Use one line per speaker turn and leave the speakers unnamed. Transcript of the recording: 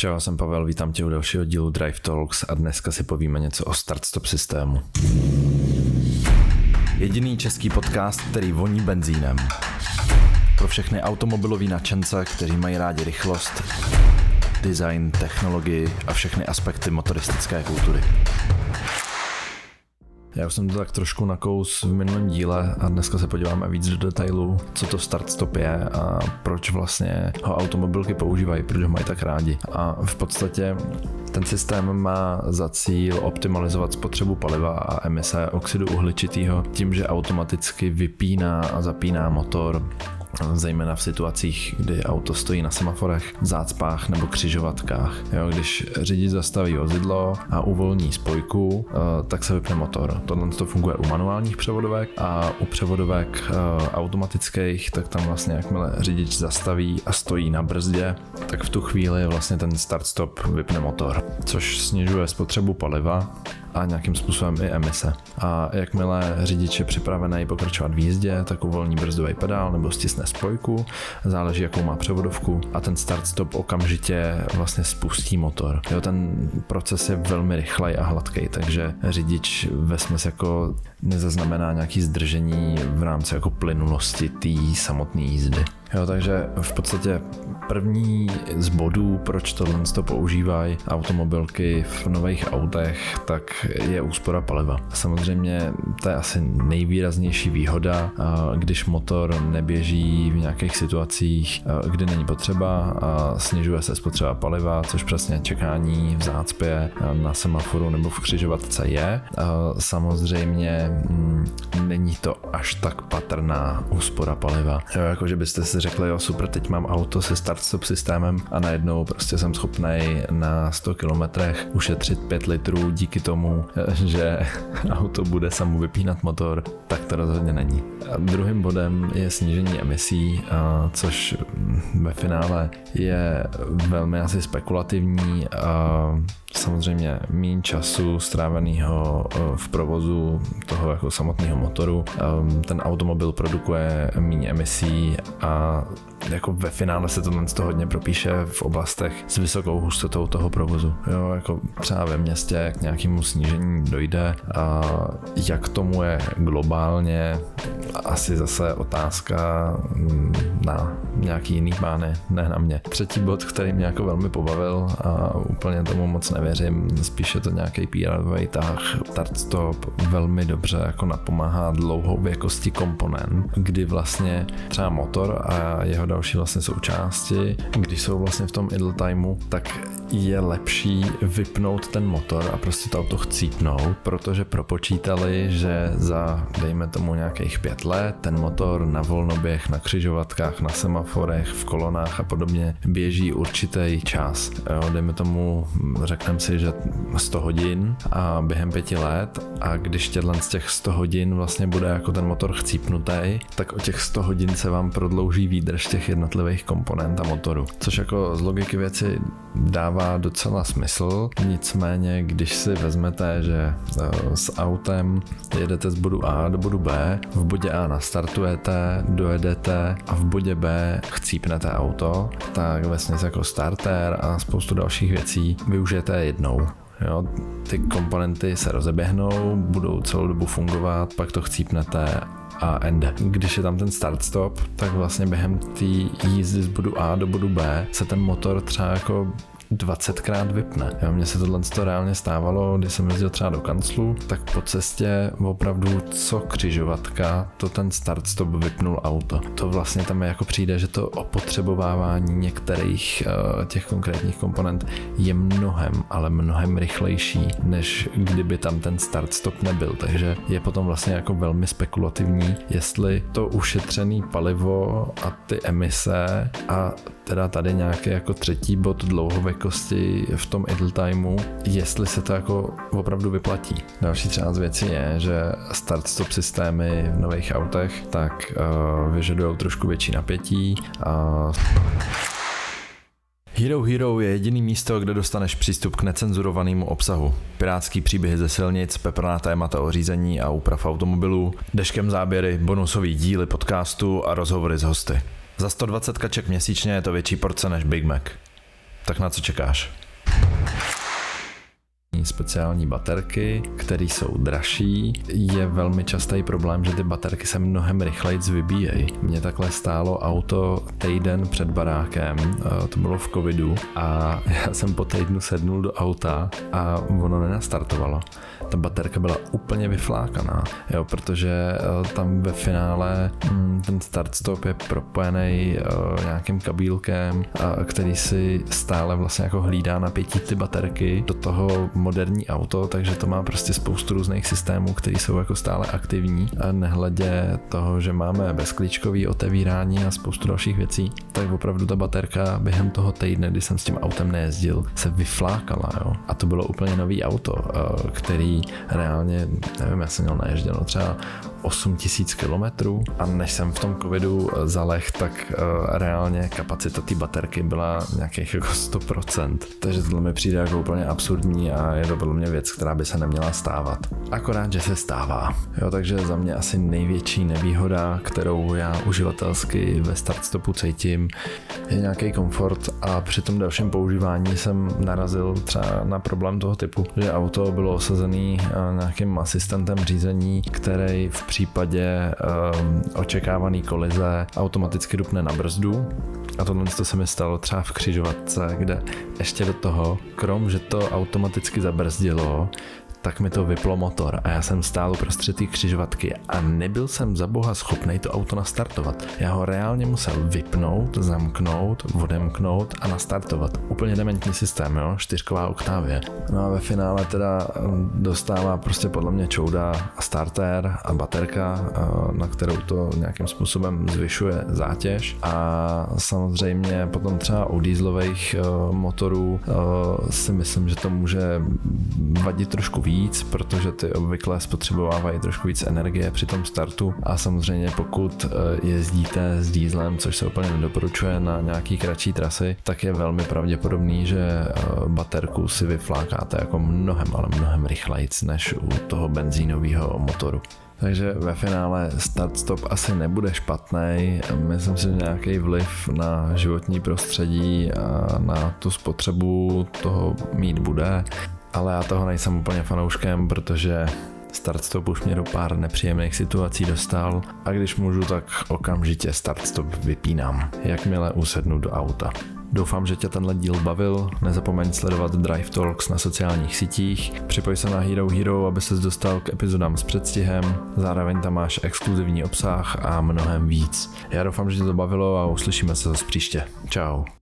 Čau, jsem Pavel, vítám tě u dalšího dílu Drive Talks a dneska si povíme něco o start-stop systému. Jediný český podcast, který voní benzínem. Pro všechny automobilový nadšence, kteří mají rádi rychlost, design, technologii a všechny aspekty motoristické kultury. Já už jsem to tak trošku nakous v minulém díle a dneska se podíváme víc do detailů, co to start stop je a proč vlastně ho automobilky používají, proč ho mají tak rádi. A v podstatě ten systém má za cíl optimalizovat spotřebu paliva a emise oxidu uhličitého tím, že automaticky vypíná a zapíná motor zejména v situacích, kdy auto stojí na semaforech, zácpách nebo křižovatkách. Jo, když řidič zastaví vozidlo a uvolní spojku, eh, tak se vypne motor. Tohle to funguje u manuálních převodovek a u převodovek eh, automatických, tak tam vlastně jakmile řidič zastaví a stojí na brzdě, tak v tu chvíli vlastně ten start-stop vypne motor, což snižuje spotřebu paliva a nějakým způsobem i emise. A jakmile řidič je připravený pokračovat v jízdě, tak uvolní brzdový pedál nebo stisne spojku, záleží jakou má převodovku a ten start-stop okamžitě vlastně spustí motor. Jo, ten proces je velmi rychlej a hladký, takže řidič ve smyslu jako nezaznamená nějaký zdržení v rámci jako plynulosti té samotné jízdy. Jo, takže v podstatě první z bodů, proč tohle to používají automobilky v nových autech, tak je úspora paliva. Samozřejmě to je asi nejvýraznější výhoda, když motor neběží v nějakých situacích, kdy není potřeba a snižuje se spotřeba paliva, což přesně čekání v zácpě na semaforu nebo v křižovatce je. Samozřejmě mm, není to až tak patrná úspora paliva. Jo, jako že byste si řekli, jo super, teď mám auto se start-stop systémem a najednou prostě jsem schopný na 100 kilometrech ušetřit 5 litrů díky tomu, že auto bude samo vypínat motor, tak to rozhodně není. A druhým bodem je snížení emisí, což ve finále je velmi asi spekulativní. Samozřejmě méně času stráveného eh, v provozu toho jako samotného motoru. Ehm, ten automobil produkuje méně emisí a jako ve finále se to z toho hodně propíše v oblastech s vysokou hustotou toho provozu. Jo, jako třeba ve městě k nějakému snížení dojde a jak tomu je globálně, asi zase otázka mm, na nějaký jiný bány, ne na mě. Třetí bod, který mě jako velmi pobavil a úplně tomu moc nevěřím, spíše to nějaký pr tah, start stop velmi dobře jako napomáhá dlouhou věkosti komponent, kdy vlastně třeba motor a jeho další vlastně součásti, když jsou vlastně v tom idle timeu, tak je lepší vypnout ten motor a prostě to auto chcípnout, protože propočítali, že za, dejme tomu nějakých pět let, ten motor na volnoběh, na křižovatkách, na semaforech, v kolonách a podobně běží určitý čas. Jo, dejme tomu, řekneme si, že 100 hodin a během pěti let a když těhle z těch 100 hodin vlastně bude jako ten motor chcípnutý, tak o těch 100 hodin se vám prodlouží výdrž těch jednotlivých komponent a motoru. Což jako z logiky věci dává docela smysl, nicméně když si vezmete, že e, s autem jedete z bodu A do bodu B, v bodě A nastartujete, dojedete a v bodě B chcípnete auto, tak vlastně jako starter a spoustu dalších věcí využijete jednou. Jo, ty komponenty se rozeběhnou, budou celou dobu fungovat, pak to chcípnete a ende. Když je tam ten start stop, tak vlastně během té jízdy z bodu A do bodu B se ten motor třeba jako 20krát vypne. Jo, mně se tohle to reálně stávalo, když jsem jezdil třeba do kanclu, tak po cestě opravdu co křižovatka, to ten start stop vypnul auto. To vlastně tam jako přijde, že to opotřebovávání některých uh, těch konkrétních komponent je mnohem, ale mnohem rychlejší, než kdyby tam ten start stop nebyl. Takže je potom vlastně jako velmi spekulativní, jestli to ušetřený palivo a ty emise a teda tady nějaký jako třetí bod dlouhověkosti v tom idle timeu, jestli se to jako opravdu vyplatí. Další třeba z věcí je, že start-stop systémy v nových autech tak uh, vyžadují trošku větší napětí a Hero Hero je jediný místo, kde dostaneš přístup k necenzurovanému obsahu. Pirátský příběhy ze silnic, peprná témata o řízení a úprav automobilů, deškem záběry, bonusový díly podcastu a rozhovory s hosty. Za 120 kaček měsíčně je to větší porce než Big Mac. Tak na co čekáš? Speciální baterky, které jsou dražší. Je velmi častý problém, že ty baterky se mnohem rychleji vybíjejí. Mně takhle stálo auto týden před barákem, eh, to bylo v covidu a já jsem po týdnu sednul do auta a ono nenastartovalo. Ta baterka byla úplně vyflákaná, jo, protože eh, tam ve finále hm, ten start stop je propojený eh, nějakým kabílkem, který si stále vlastně jako hlídá napětí ty baterky do toho moderní auto, takže to má prostě spoustu různých systémů, které jsou jako stále aktivní a nehledě toho, že máme bezklíčkový otevírání a spoustu dalších věcí, tak opravdu ta baterka během toho týdne, kdy jsem s tím autem nejezdil, se vyflákala, jo. A to bylo úplně nový auto, eh, který reálně, nevím, já jsem měl naježděno třeba 8000 kilometrů a než jsem v tom covidu eh, zaleh, tak uh, reálně kapacita té baterky byla nějakých jako 100%. Takže tohle mi přijde jako úplně absurdní a je to podle mě věc, která by se neměla stávat. Akorát, že se stává. Jo, takže za mě asi největší nevýhoda, kterou já uživatelsky ve startstopu cítím, je nějaký komfort a při tom dalším používání jsem narazil třeba na problém toho typu, že auto bylo osazený eh, nějakým asistentem řízení, který v případě um, očekávaný kolize automaticky dupne na brzdu. A tohle to se mi stalo třeba v křižovatce, kde ještě do toho, krom že to automaticky zabrzdilo, tak mi to vyplo motor a já jsem stál uprostřed té křižovatky a nebyl jsem za boha schopný to auto nastartovat. Já ho reálně musel vypnout, zamknout, odemknout a nastartovat. Úplně dementní systém, jo, čtyřková oktávě. No a ve finále teda um, dostává prostě podle mě čouda a starter a baterka, na kterou to nějakým způsobem zvyšuje zátěž a samozřejmě potom třeba u dýzlových uh, motorů uh, si myslím, že to může vadit trošku víc, protože ty obvykle spotřebovávají trošku víc energie při tom startu a samozřejmě pokud eh, jezdíte s dýzlem, což se úplně nedoporučuje na nějaký kratší trasy, tak je velmi pravděpodobný, že eh, baterku si vyflákáte jako mnohem, ale mnohem rychleji než u toho benzínového motoru. Takže ve finále start-stop asi nebude špatný. Myslím si, že nějaký vliv na životní prostředí a na tu spotřebu toho mít bude ale já toho nejsem úplně fanouškem, protože Startstop už mě do pár nepříjemných situací dostal a když můžu, tak okamžitě Startstop vypínám, jakmile usednu do auta. Doufám, že tě tenhle díl bavil, nezapomeň sledovat Drive Talks na sociálních sítích, připoj se na Hero Hero, aby ses dostal k epizodám s předstihem, zároveň tam máš exkluzivní obsah a mnohem víc. Já doufám, že tě to bavilo a uslyšíme se zase příště. Ciao.